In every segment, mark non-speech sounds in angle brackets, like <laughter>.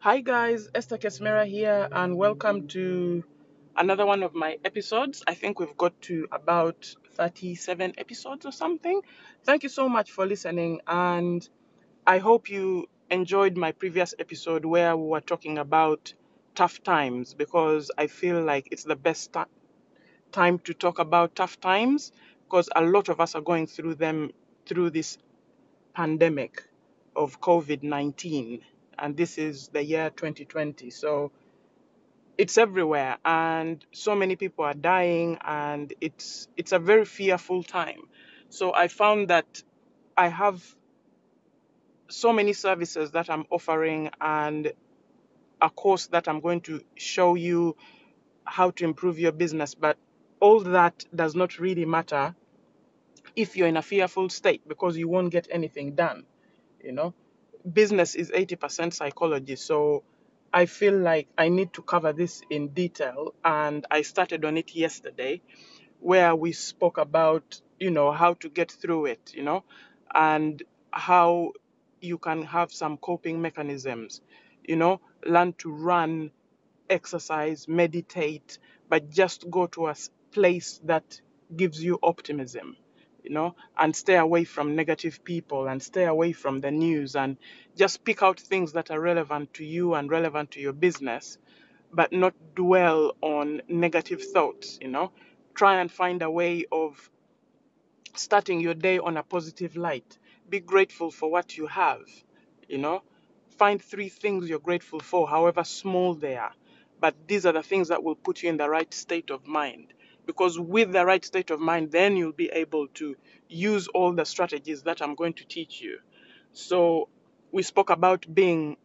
Hi guys, Esther Kesmera here, and welcome to another one of my episodes. I think we've got to about 37 episodes or something. Thank you so much for listening, and I hope you enjoyed my previous episode where we were talking about tough times because I feel like it's the best ti- time to talk about tough times because a lot of us are going through them through this pandemic of COVID 19, and this is the year 2020. So it's everywhere, and so many people are dying, and it's it's a very fearful time. So I found that I have so many services that I'm offering, and a course that I'm going to show you how to improve your business. But all that does not really matter if you're in a fearful state because you won't get anything done. You know, business is 80% psychology. So I feel like I need to cover this in detail. And I started on it yesterday where we spoke about, you know, how to get through it, you know, and how you can have some coping mechanisms, you know, learn to run, exercise, meditate, but just go to a place that gives you optimism, you know, and stay away from negative people and stay away from the news and just pick out things that are relevant to you and relevant to your business, but not dwell on negative thoughts, you know. Try and find a way of starting your day on a positive light. Be grateful for what you have, you know. Find three things you're grateful for, however small they are. But these are the things that will put you in the right state of mind. Because with the right state of mind, then you'll be able to use all the strategies that I'm going to teach you. So, we spoke about being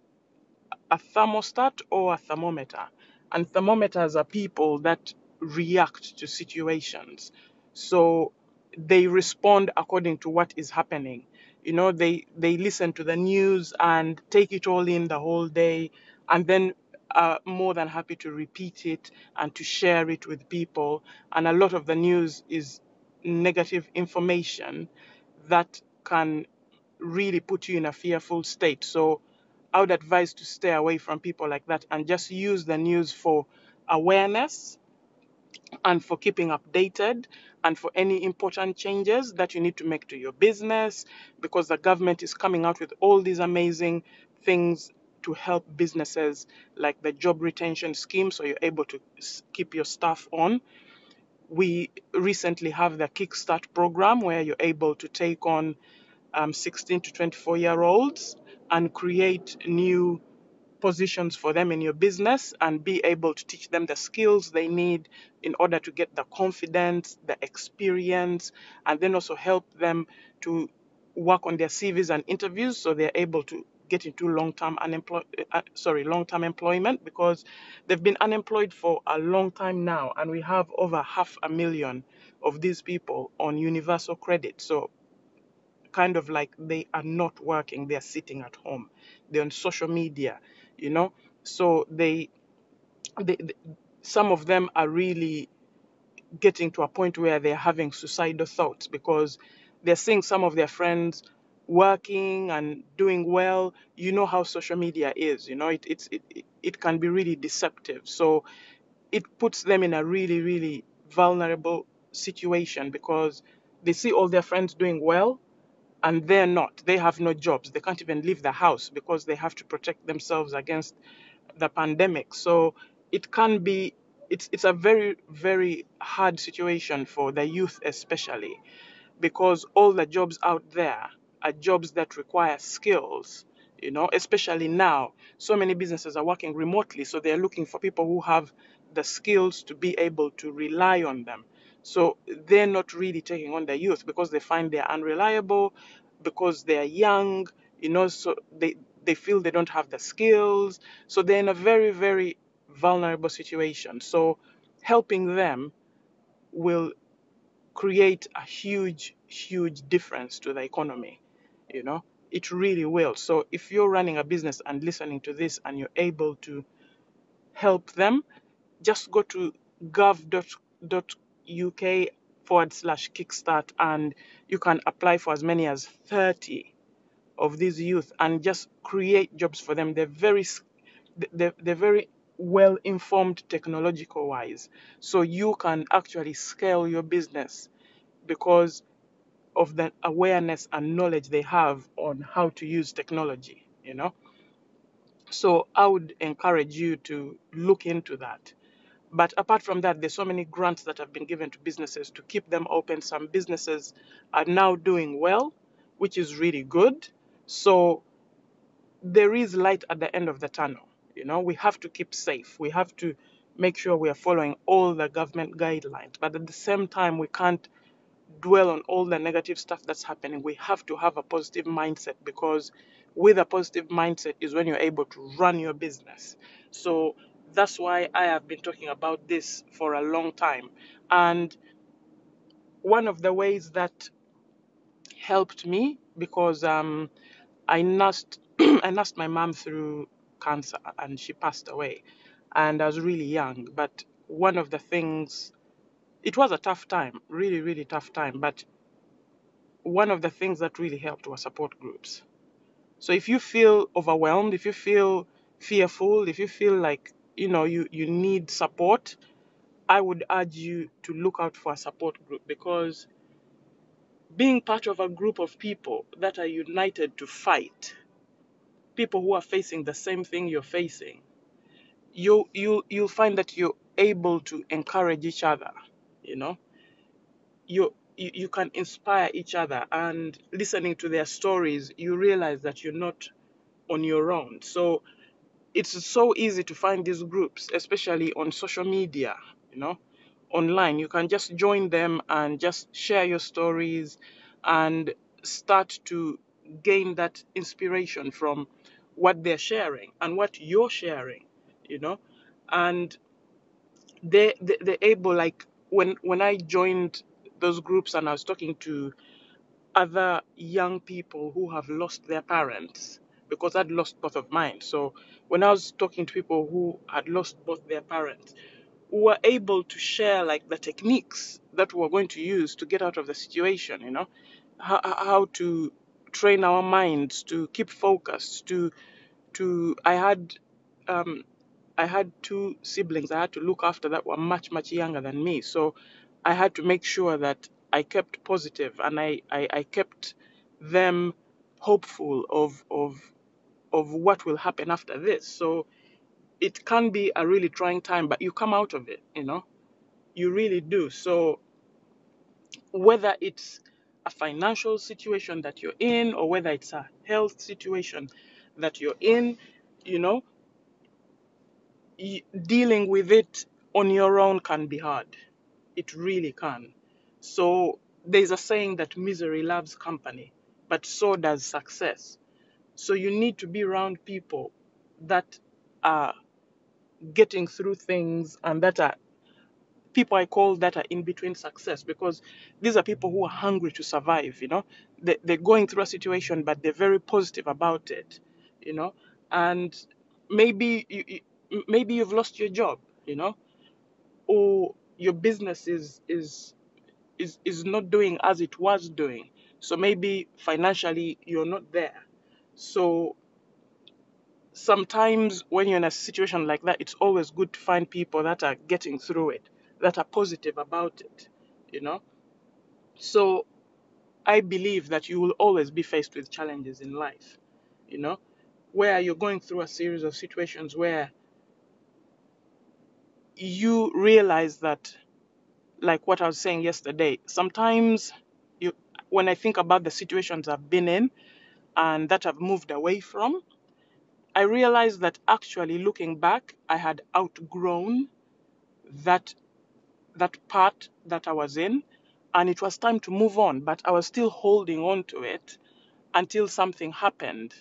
a thermostat or a thermometer. And thermometers are people that react to situations. So they respond according to what is happening. You know, they, they listen to the news and take it all in the whole day and then are more than happy to repeat it and to share it with people. And a lot of the news is negative information that can really put you in a fearful state. So I would advise to stay away from people like that and just use the news for awareness and for keeping updated and for any important changes that you need to make to your business because the government is coming out with all these amazing things to help businesses like the job retention scheme so you're able to keep your staff on. We recently have the Kickstart program where you're able to take on um, 16 to 24 year olds and create new positions for them in your business and be able to teach them the skills they need in order to get the confidence, the experience, and then also help them to work on their CVs and interviews so they're able to get into long-term unemploy uh, sorry long-term employment because they've been unemployed for a long time now and we have over half a million of these people on universal credit. So kind of like they are not working they're sitting at home. They're on social media you know? So they, they, they some of them are really getting to a point where they're having suicidal thoughts because they're seeing some of their friends working and doing well you know how social media is you know it it's it, it can be really deceptive so it puts them in a really really vulnerable situation because they see all their friends doing well and they're not. They have no jobs. They can't even leave the house because they have to protect themselves against the pandemic. So it can be it's it's a very very hard situation for the youth especially because all the jobs out there are jobs that require skills you know especially now. So many businesses are working remotely so they're looking for people who have the skills to be able to rely on them. So they're not really taking on the youth because they find they're unreliable because they're young you know so they they feel they don't have the skills. So they're in a very very vulnerable situation. So helping them will create a huge, huge difference to the economy. You know, it really will. So if you're running a business and listening to this and you're able to help them, just go to gov.uk forward slash kickstart and you can apply for as many as 30 of these youth and just create jobs for them. They're very they're, they're very well informed technological wise. So you can actually scale your business because of the awareness and knowledge they have on how to use technology, you know. So I would encourage you to look into that. But apart from that, there's so many grants that have been given to businesses to keep them open. Some businesses are now doing well, which is really good. So there is light at the end of the tunnel. You know, we have to keep safe. We have to make sure we are following all the government guidelines. But at the same time, we can't dwell on all the negative stuff that's happening. We have to have a positive mindset because with a positive mindset is when you're able to run your business. So that's why I have been talking about this for a long time. And one of the ways that helped me because um, I nursed <clears throat> I nursed my mom through cancer and she passed away, and I was really young. But one of the things it was a tough time, really really tough time. But one of the things that really helped was support groups. So if you feel overwhelmed, if you feel fearful, if you feel like you know you you need support, I would urge you to look out for a support group because being part of a group of people that are united to fight, people who are facing the same thing you're facing, you you you'll find that you're able to encourage each other. You know, you you, you can inspire each other, and listening to their stories, you realize that you're not on your own. So it's so easy to find these groups, especially on social media, you know, online. You can just join them and just share your stories and start to gain that inspiration from what they're sharing and what you're sharing, you know. And they, they they're able like when when I joined those groups and I was talking to other young people who have lost their parents because I'd lost both of mine. So when I was talking to people who had lost both their parents, we were able to share like the techniques that we were going to use to get out of the situation, you know, how, how to train our minds to keep focused, to to I had um, I had two siblings I had to look after that were much, much younger than me. So I had to make sure that I kept positive and I, I, I kept them hopeful of, of, of what will happen after this. So it can be a really trying time, but you come out of it, you know, you really do. So whether it's a financial situation that you're in or whether it's a health situation that you're in, you know, dealing with it on your own can be hard. It really can. So there's a saying that misery loves company, but so does success. So you need to be around people that are getting through things and that are people I call that are in between success because these are people who are hungry to survive, you know. They, they're going through a situation, but they're very positive about it, you know. And maybe you, you, maybe you've lost your job, you know, or your business is is is is not doing as it was doing. So maybe financially you're not there. So sometimes when you're in a situation like that, it's always good to find people that are getting through it, that are positive about it, you know. So I believe that you will always be faced with challenges in life, you know, where you're going through a series of situations where you realize that, like what I was saying yesterday, sometimes you, when I think about the situations I've been in and that I've moved away from, I realized that actually looking back, I had outgrown that that part that I was in, and it was time to move on, but I was still holding on to it until something happened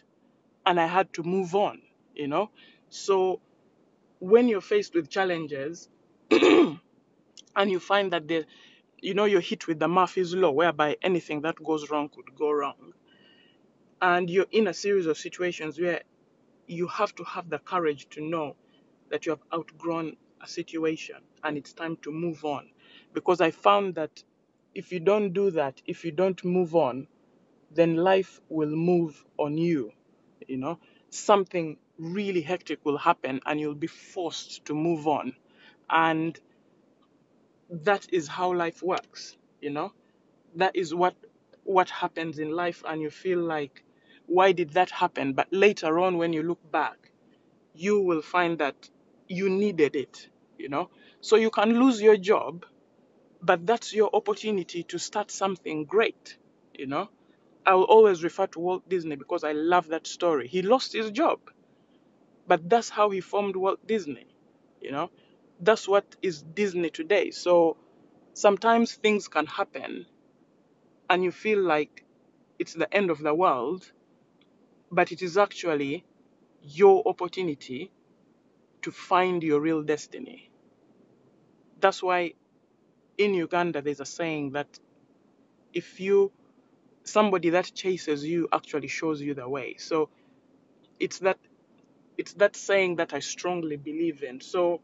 and I had to move on, you know? So when you're faced with challenges <clears throat> and you find that the you know you're hit with the Murphy's law whereby anything that goes wrong could go wrong. And you're in a series of situations where you have to have the courage to know that you have outgrown a situation and it's time to move on. Because I found that if you don't do that if you don't move on then life will move on you you know. Something really hectic will happen and you'll be forced to move on. And that is how life works, you know? That is what what happens in life and you feel like why did that happen? But later on when you look back, you will find that you needed it, you know? So you can lose your job, but that's your opportunity to start something great, you know? I will always refer to Walt Disney because I love that story. He lost his job, but that's how he formed Walt Disney, you know? That's what is Disney today. So sometimes things can happen and you feel like it's the end of the world, but it is actually your opportunity to find your real destiny. That's why in Uganda there's a saying that if you somebody that chases you actually shows you the way. So it's that it's that saying that I strongly believe in. So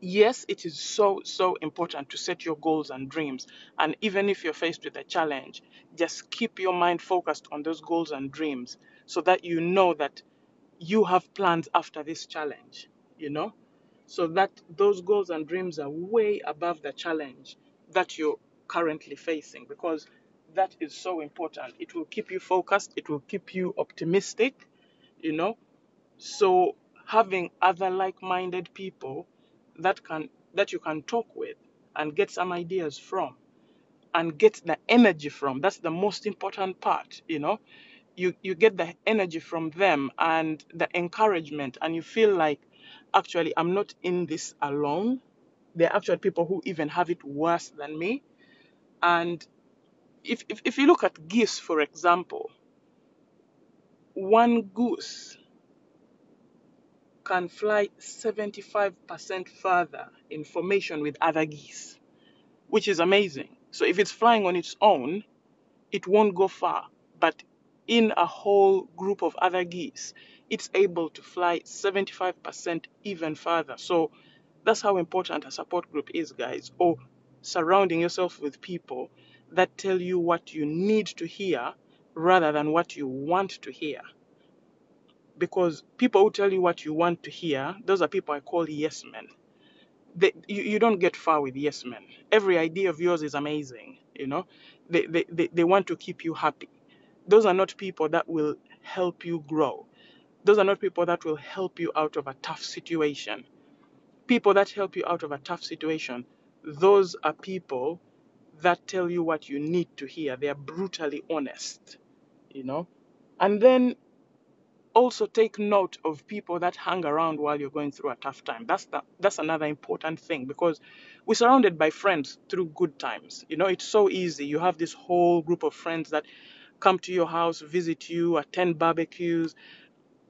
yes, it is so so important to set your goals and dreams. And even if you're faced with a challenge, just keep your mind focused on those goals and dreams so that you know that you have plans after this challenge, you know? So that those goals and dreams are way above the challenge that you're currently facing because that is so important. It will keep you focused, it will keep you optimistic, you know? So having other like-minded people that can that you can talk with and get some ideas from and get the energy from. That's the most important part, you know. You you get the energy from them and the encouragement and you feel like actually I'm not in this alone. There are actually people who even have it worse than me. And if if, if you look at geese, for example, one goose can fly 75% further in formation with other geese, which is amazing. So if it's flying on its own, it won't go far. But in a whole group of other geese, it's able to fly 75% even further. So that's how important a support group is, guys. Or surrounding yourself with people that tell you what you need to hear rather than what you want to hear. Because people who tell you what you want to hear, those are people I call yes men. They, you, you don't get far with yes men. Every idea of yours is amazing, you know. They, they, they, they want to keep you happy. Those are not people that will help you grow. Those are not people that will help you out of a tough situation. People that help you out of a tough situation, those are people that tell you what you need to hear. They are brutally honest, you know. And then also take note of people that hang around while you're going through a tough time. That's the, that's another important thing because we're surrounded by friends through good times. You know, it's so easy. You have this whole group of friends that come to your house, visit you, attend barbecues.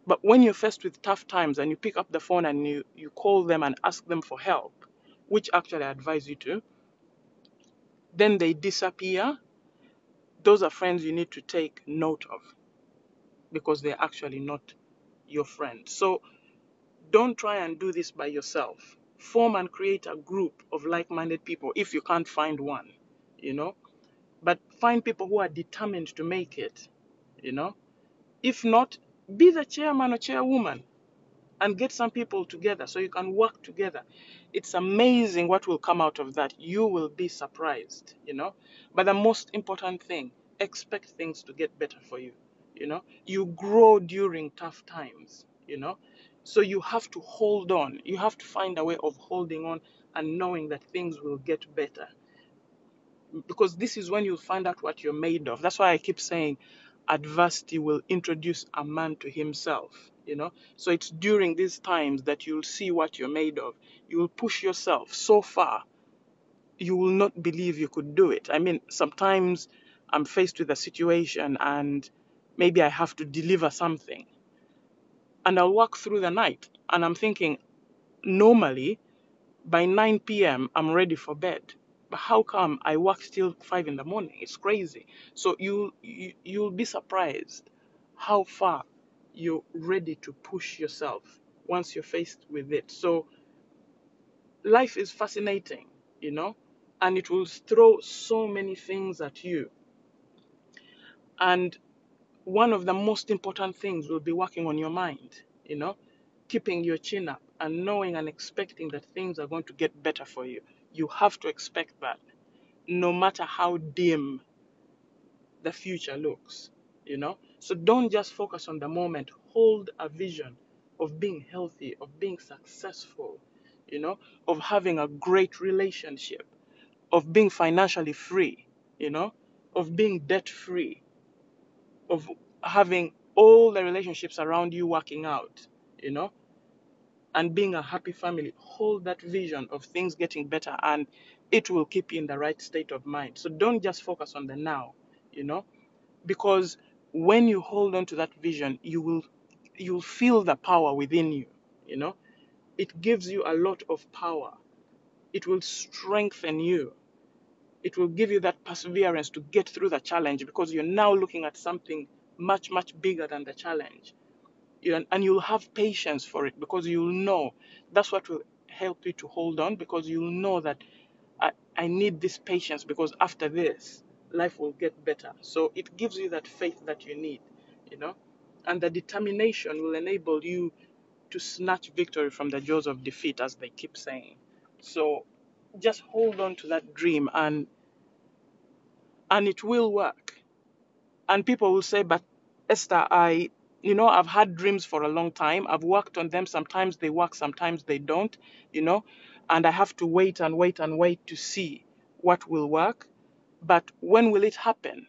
But when you're faced with tough times and you pick up the phone and you, you call them and ask them for help, which actually I advise you to, then they disappear. Those are friends you need to take note of because they're actually not your friend. So don't try and do this by yourself. Form and create a group of like minded people if you can't find one, you know. But find people who are determined to make it, you know. If not, be the chairman or chairwoman and get some people together so you can work together. It's amazing what will come out of that. You will be surprised, you know. But the most important thing, expect things to get better for you, you know. You grow during tough times, you know. So you have to hold on. You have to find a way of holding on and knowing that things will get better because this is when you'll find out what you're made of. That's why I keep saying adversity will introduce a man to himself, you know. So it's during these times that you'll see what you're made of. You will push yourself so far, you will not believe you could do it. I mean, sometimes I'm faced with a situation and maybe I have to deliver something and I'll walk through the night and I'm thinking, normally by 9 p.m. I'm ready for bed. But how come I work till 5 in the morning? It's crazy. So you, you you'll be surprised how far you're ready to push yourself once you're faced with it. So life is fascinating, you know, and it will throw so many things at you. And one of the most important things will be working on your mind, you know, keeping your chin up and knowing and expecting that things are going to get better for you. You have to expect that no matter how dim the future looks, you know. So don't just focus on the moment. Hold a vision of being healthy, of being successful, you know, of having a great relationship, of being financially free, you know, of being debt free, of having all the relationships around you working out, you know, and being a happy family. Hold that vision of things getting better and it will keep you in the right state of mind. So don't just focus on the now, you know, because when you hold on to that vision, you will you'll feel the power within you, you know. It gives you a lot of power. It will strengthen you. It will give you that perseverance to get through the challenge because you're now looking at something much much bigger than the challenge. And you'll have patience for it because you'll know. That's what will help you to hold on because you'll know that I, I need this patience because after this life will get better. So it gives you that faith that you need you know. And the determination will enable you to snatch victory from the jaws of defeat as they keep saying. So just hold on to that dream and and it will work. And people will say but esther i you know i've had dreams for a long time. I've worked on them. Sometimes they work sometimes they don't you know? And i have to wait and wait and wait to see what will work. But when will it happen?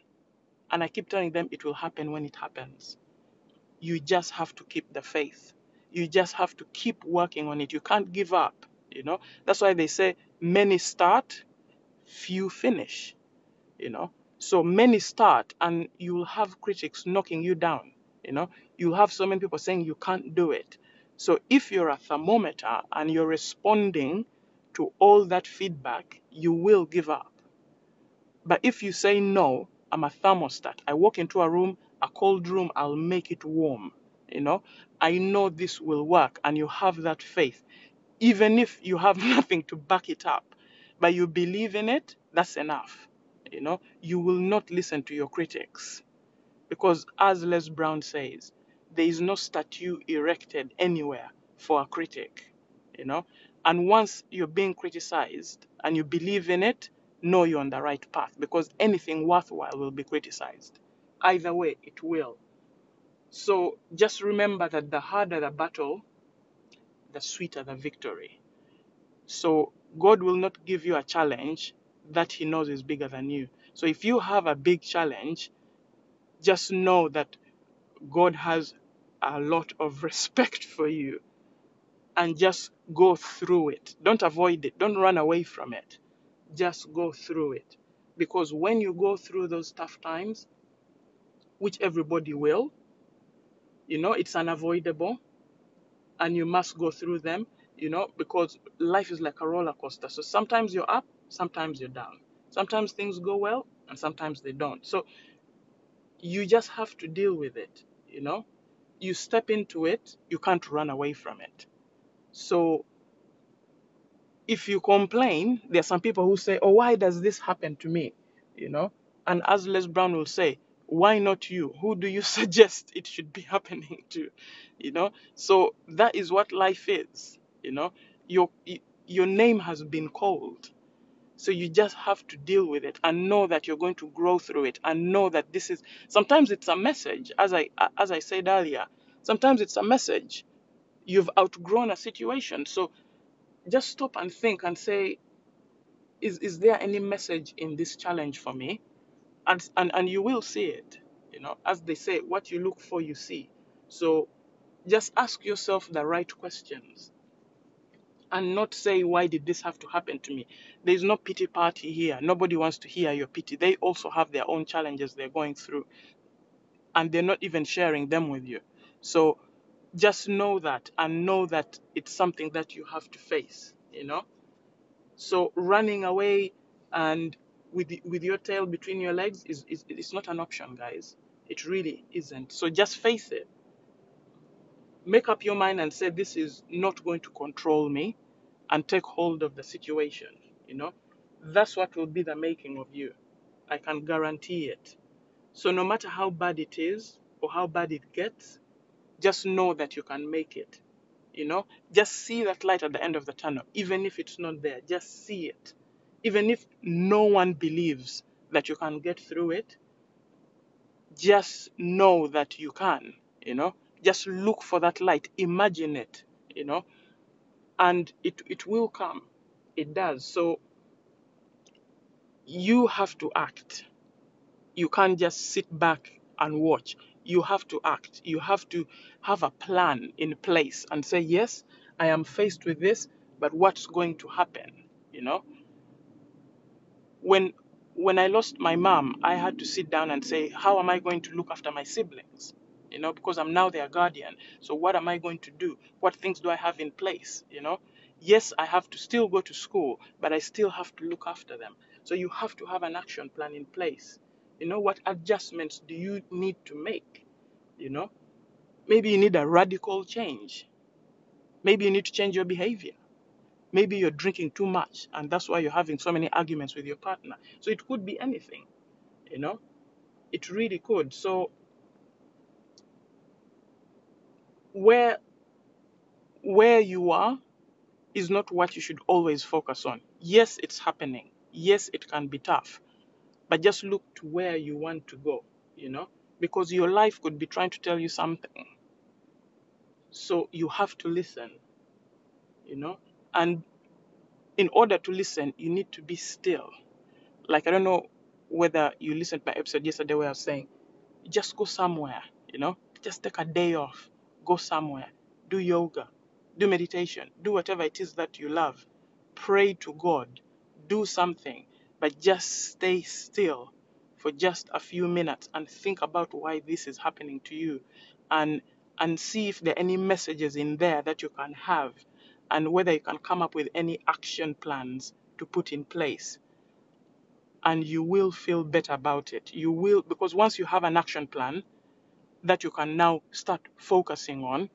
And i keep telling them it will happen when it happens. You just have to keep the faith. You just have to keep working on it. You can't give up you know? That's why they say many start few finish you know. So many start and you'll have critics knocking you down you know. You'll have so many people saying you can't do it. So if you're a thermometer and you're responding to all that feedback you will give up. But if you say no i'm a thermostat. I walk into a room a cold room i'll make it warm you know. I know this will work and you have that faith even if you have <laughs> nothing to back it up, but you believe in it, that's enough. You know, you will not listen to your critics because, as Les Brown says, there is no statue erected anywhere for a critic. You know, and once you're being criticized and you believe in it, know you're on the right path because anything worthwhile will be criticized. Either way, it will. So just remember that the harder the battle, the sweeter the victory. So God will not give you a challenge that He knows is bigger than you. So if you have a big challenge, just know that God has a lot of <laughs> respect for you and just go through it. Don't avoid it, don't run away from it. Just go through it. Because when you go through those tough times, which everybody will, you know, it's unavoidable and you must go through them, you know, because life is like a roller coaster. So sometimes you're up, sometimes you're down. Sometimes things go well, and sometimes they don't. So you just have to deal with it, you know. You step into it, you can't run away from it. So if you complain, there are some people who say, Oh, why does this happen to me? You know? And as Les Brown will say, why not you? Who do you <laughs> suggest it should be happening to? You know? So that is what life is. You know? Your your name has been called. So you just have to deal with it and know that you're going to grow through it and know that this is sometimes it's a message, as I as I said earlier. Sometimes it's a message. You've outgrown a situation. So just stop and think and say, is, is there any message in this challenge for me? And, and, and you will see it. You know, as they say, what you look for, you see. So just ask yourself the right questions and not say, why did this have to happen to me? There's no pity party here. Nobody wants to hear your pity. They also have their own challenges they're going through, and they're not even sharing them with you. So just know that and know that it's something that you have to face, you know? So running away and with the, with your tail between your legs is, is is not an option, guys. It really isn't. So just face it. Make up your mind and say this is not going to control me and take hold of the situation, you know? That's what will be the making of you. I can guarantee it. So no matter how bad it is or how bad it gets, just know that you can make it. You know, just see that light at the end of the tunnel, even if it's not there. Just see it. Even if no one believes that you can get through it, just know that you can. You know, just look for that light. Imagine it. You know, and it it will come. It does. So you have to act. You can't just sit back and watch. You have to act. You have to have a plan in place and say, yes, I am faced with this, but what's going to happen? You know, when when I lost my mom, I had to sit down and say, how am I going to look after my siblings? You know, because I'm now their guardian. So what am I going to do? What things do I have in place? You know, yes, I have to still go to school, but I still have to look after them. So you have to have an action plan in place. You know, what adjustments do you need to make? You know, maybe you need a radical change. Maybe you need to change your behavior. Maybe you're drinking too much and that's why you're having so many arguments with your partner. So it could be anything, you know, it really could. So where where you are is not what you should always focus on. Yes, it's happening. Yes, it can be tough, but just look to where you want to go, you know, because your life could be trying to tell you something. So you have to listen, you know, and in order to listen, you need to be still. Like, I don't know whether you listened to my episode yesterday where I was saying, just go somewhere, you know, just take a day off, go somewhere, do yoga, do meditation, do whatever it is that you love, pray to God, do something, but just stay still for just a few minutes and think about why this is happening to you. And and see if there are any messages in there that you can have and whether you can come up with any action plans to put in place and you will feel better about it you will because once you have an action plan that you can now start focusing on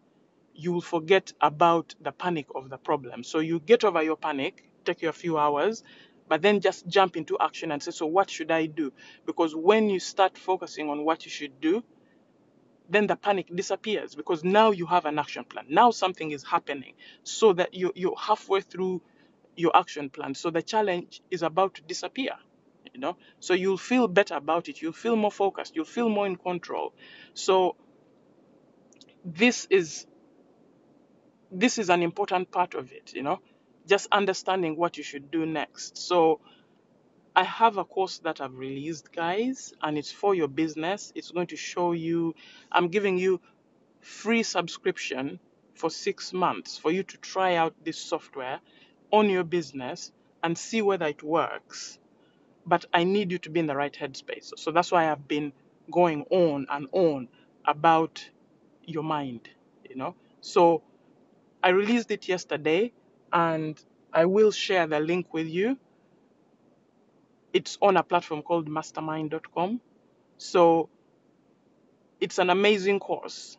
you will forget about the panic of the problem. So you get over your panic, take you a few hours, but then just jump into action and say, so what should I do? Because when you start focusing on what you should do, then the panic disappears because now you have an action plan. Now something is happening so that you, you're halfway through your action plan. So the challenge is about to disappear. You know, so you'll feel better about it. You'll feel more focused. You'll feel more in control. So this is this is an important part of it, you know, just understanding what you should do next. So I have a course that I've released, guys, and it's for your business. It's going to show you, I'm giving you free subscription for six months for you to try out this software on your business and see whether it works. But I need you to be in the right headspace. So that's why I've been going on and on about your mind, you know. So I released it yesterday and I will share the link with you. It's on a platform called mastermind.com. So it's an amazing course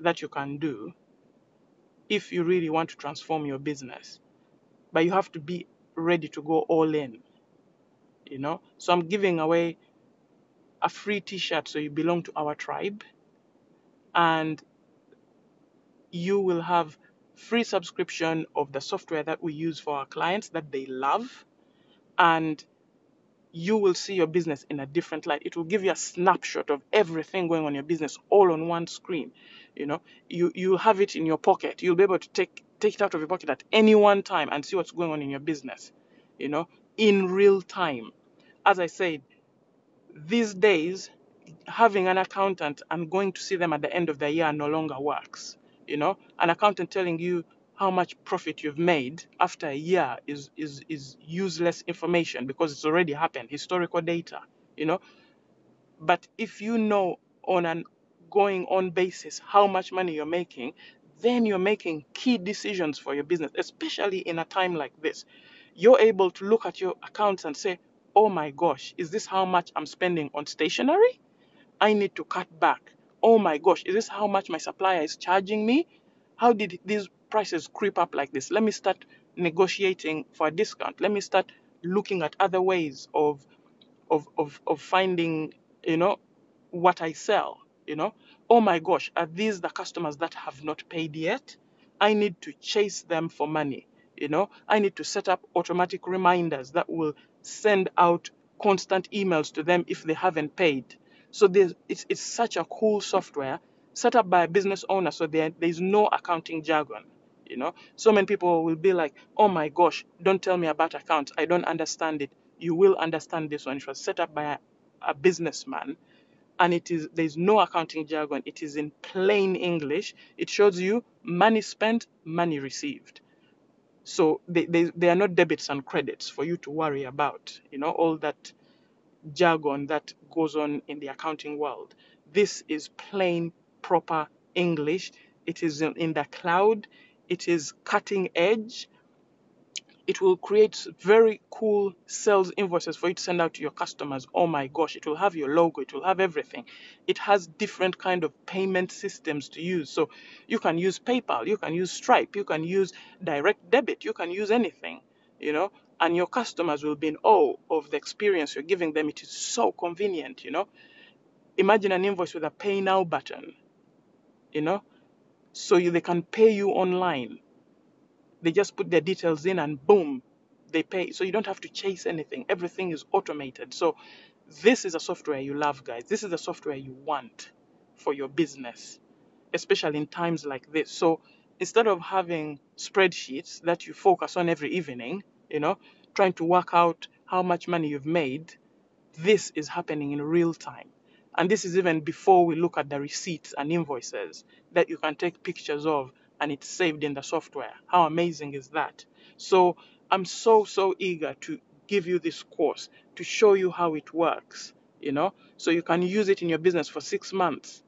that you can do if you really want to transform your business. But you have to be ready to go all in, you know? So I'm giving away a free t-shirt so you belong to our tribe and you will have free subscription of the software that we use for our clients that they love and you will see your business in a different light. It will give you a snapshot of everything going on in your business all on one screen you know. You you have it in your pocket. You'll be able to take take it out of your pocket at any one time and see what's going on in your business you know in real time. As i said these days having an accountant and going to see them at the end of the year no longer works. You know, an accountant telling you how much profit you've made after a year is is is useless information because it's already happened, historical data. You know, but if you know on an going on basis how much money you're making, then you're making key decisions for your business, especially in a time like this. You're able to look at your accounts and say, oh my gosh, is this how much I'm spending on stationery? I need to cut back. Oh my gosh, is this how much my supplier is charging me? How did these prices creep up like this? Let me start negotiating for a discount. Let me start looking at other ways of of of, of finding, you know, what I sell. You know, oh my gosh, are these the customers that have not paid yet? I need to chase them for money. You know, I need to set up automatic reminders that will send out constant emails to them if they haven't paid. So it's, it's such a cool software set up by a business owner. So there, there's no accounting jargon. You know, so many people will be like, oh my gosh, don't tell me about accounts. I don't understand it. You will understand this one. It was set up by a, a businessman and it is there's no accounting jargon. It is in plain english. It shows you money spent money received. So they, they, they are not debits and credits for you to worry about you know all that jargon that goes on in the accounting world. This is plain proper english. It is in in the cloud it is cutting edge. It will create very cool sales invoices for you to send out to your customers. Oh my gosh it will have your logo it will have everything. It has different kind of payment systems to use. So you can use paypal you can use stripe you can use direct debit you can use anything you know and your customers will be in awe of the experience you're giving them. It is so convenient you know. Imagine an invoice with a pay now button you know so you, they can pay you online they just put their details in and boom, they pay. So you don't have to chase anything. Everything is automated. So this is a software you love, guys. This is the software you want for your business, especially in times like this. So instead of having spreadsheets that you focus on every evening, you know, trying to work out how much money you've made, this is happening in real time. And this is even before we look at the receipts and invoices that you can take pictures of and it's saved in the software. How amazing is that? So I'm so, so eager to give you this course to show you how it works, you know, so you can use it in your business for six months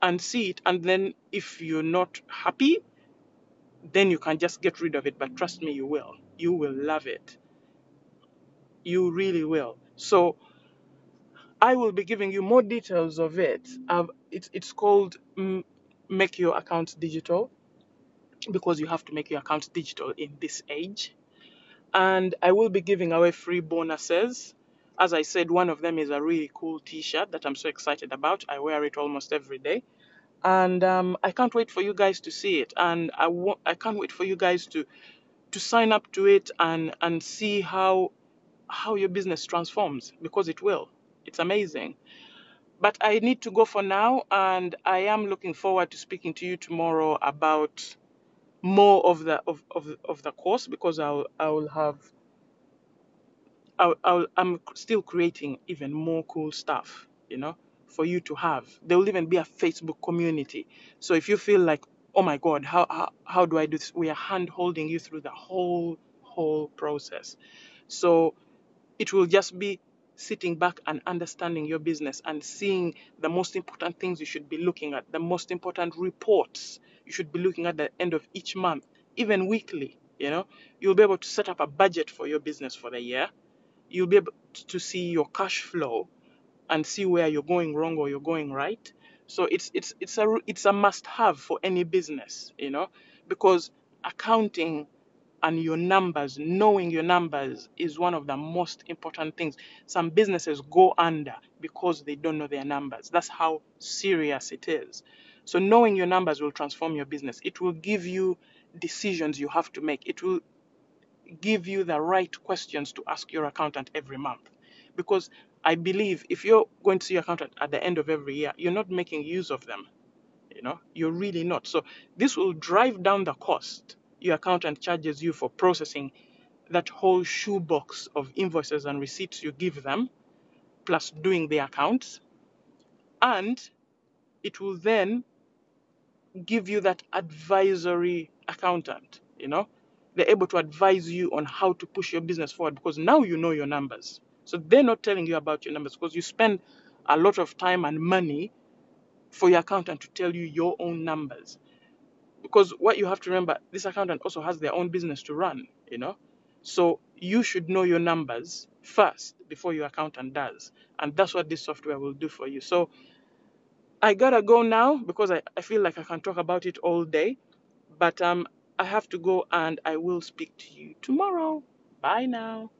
and see it. And then if you're not happy, then you can just get rid of it. But trust me, you will. You will love it. You really will. So I will be giving you more details of it. Uh, it's it's called Make Your Account Digital because you have to make your account digital in this age. And I will be giving away free bonuses. As I said, one of them is a really cool T-shirt that I'm so excited about. I wear it almost every day, and um, I can't wait for you guys to see it. And I want, I can't wait for you guys to to sign up to it and and see how how your business transforms because it will. It's amazing. But I need to go for now, and I am looking forward to speaking to you tomorrow about more of the of, of, of the course because I'll I'll have I'll, I'll I'm still creating even more cool stuff, you know, for you to have. There will even be a Facebook community. So if you feel like, oh my God, how how, how do I do this? We are hand holding you through the whole whole process. So it will just be sitting back and understanding your business and seeing the most important things you should be looking at, the most important reports you should be looking at the end of each month, even weekly. You know, you'll be able to set up a budget for your business for the year. You'll be able to see your cash flow and see where you're going wrong or you're going right. So it's it's it's a it's a must have for any business, you know, because accounting and your numbers, knowing your numbers is one of the most important things. Some businesses go under because they don't know their numbers. That's how serious it is. So knowing your numbers will transform your business. It will give you decisions you have to make. It will give you the right questions to ask your accountant every month. Because I believe if you're going to see your accountant at the end of every year, you're not making use of them. You know, you're really not. So this will drive down the cost your accountant charges you for processing that whole shoebox of invoices and receipts you give them, plus doing the accounts. And it will then give you that advisory accountant, you know. They're able to advise you on how to push your business forward because now you know your numbers. So they're not telling you about your numbers because you spend a lot of time and money for your accountant to tell you your own numbers. Because what you have to remember, this accountant also has their own business to run, you know. So you should know your numbers first before your accountant does. And that's what this software will do for you. So I gotta go now because I, I feel like I can talk about it all day. But um I have to go and I will speak to you tomorrow. Bye now.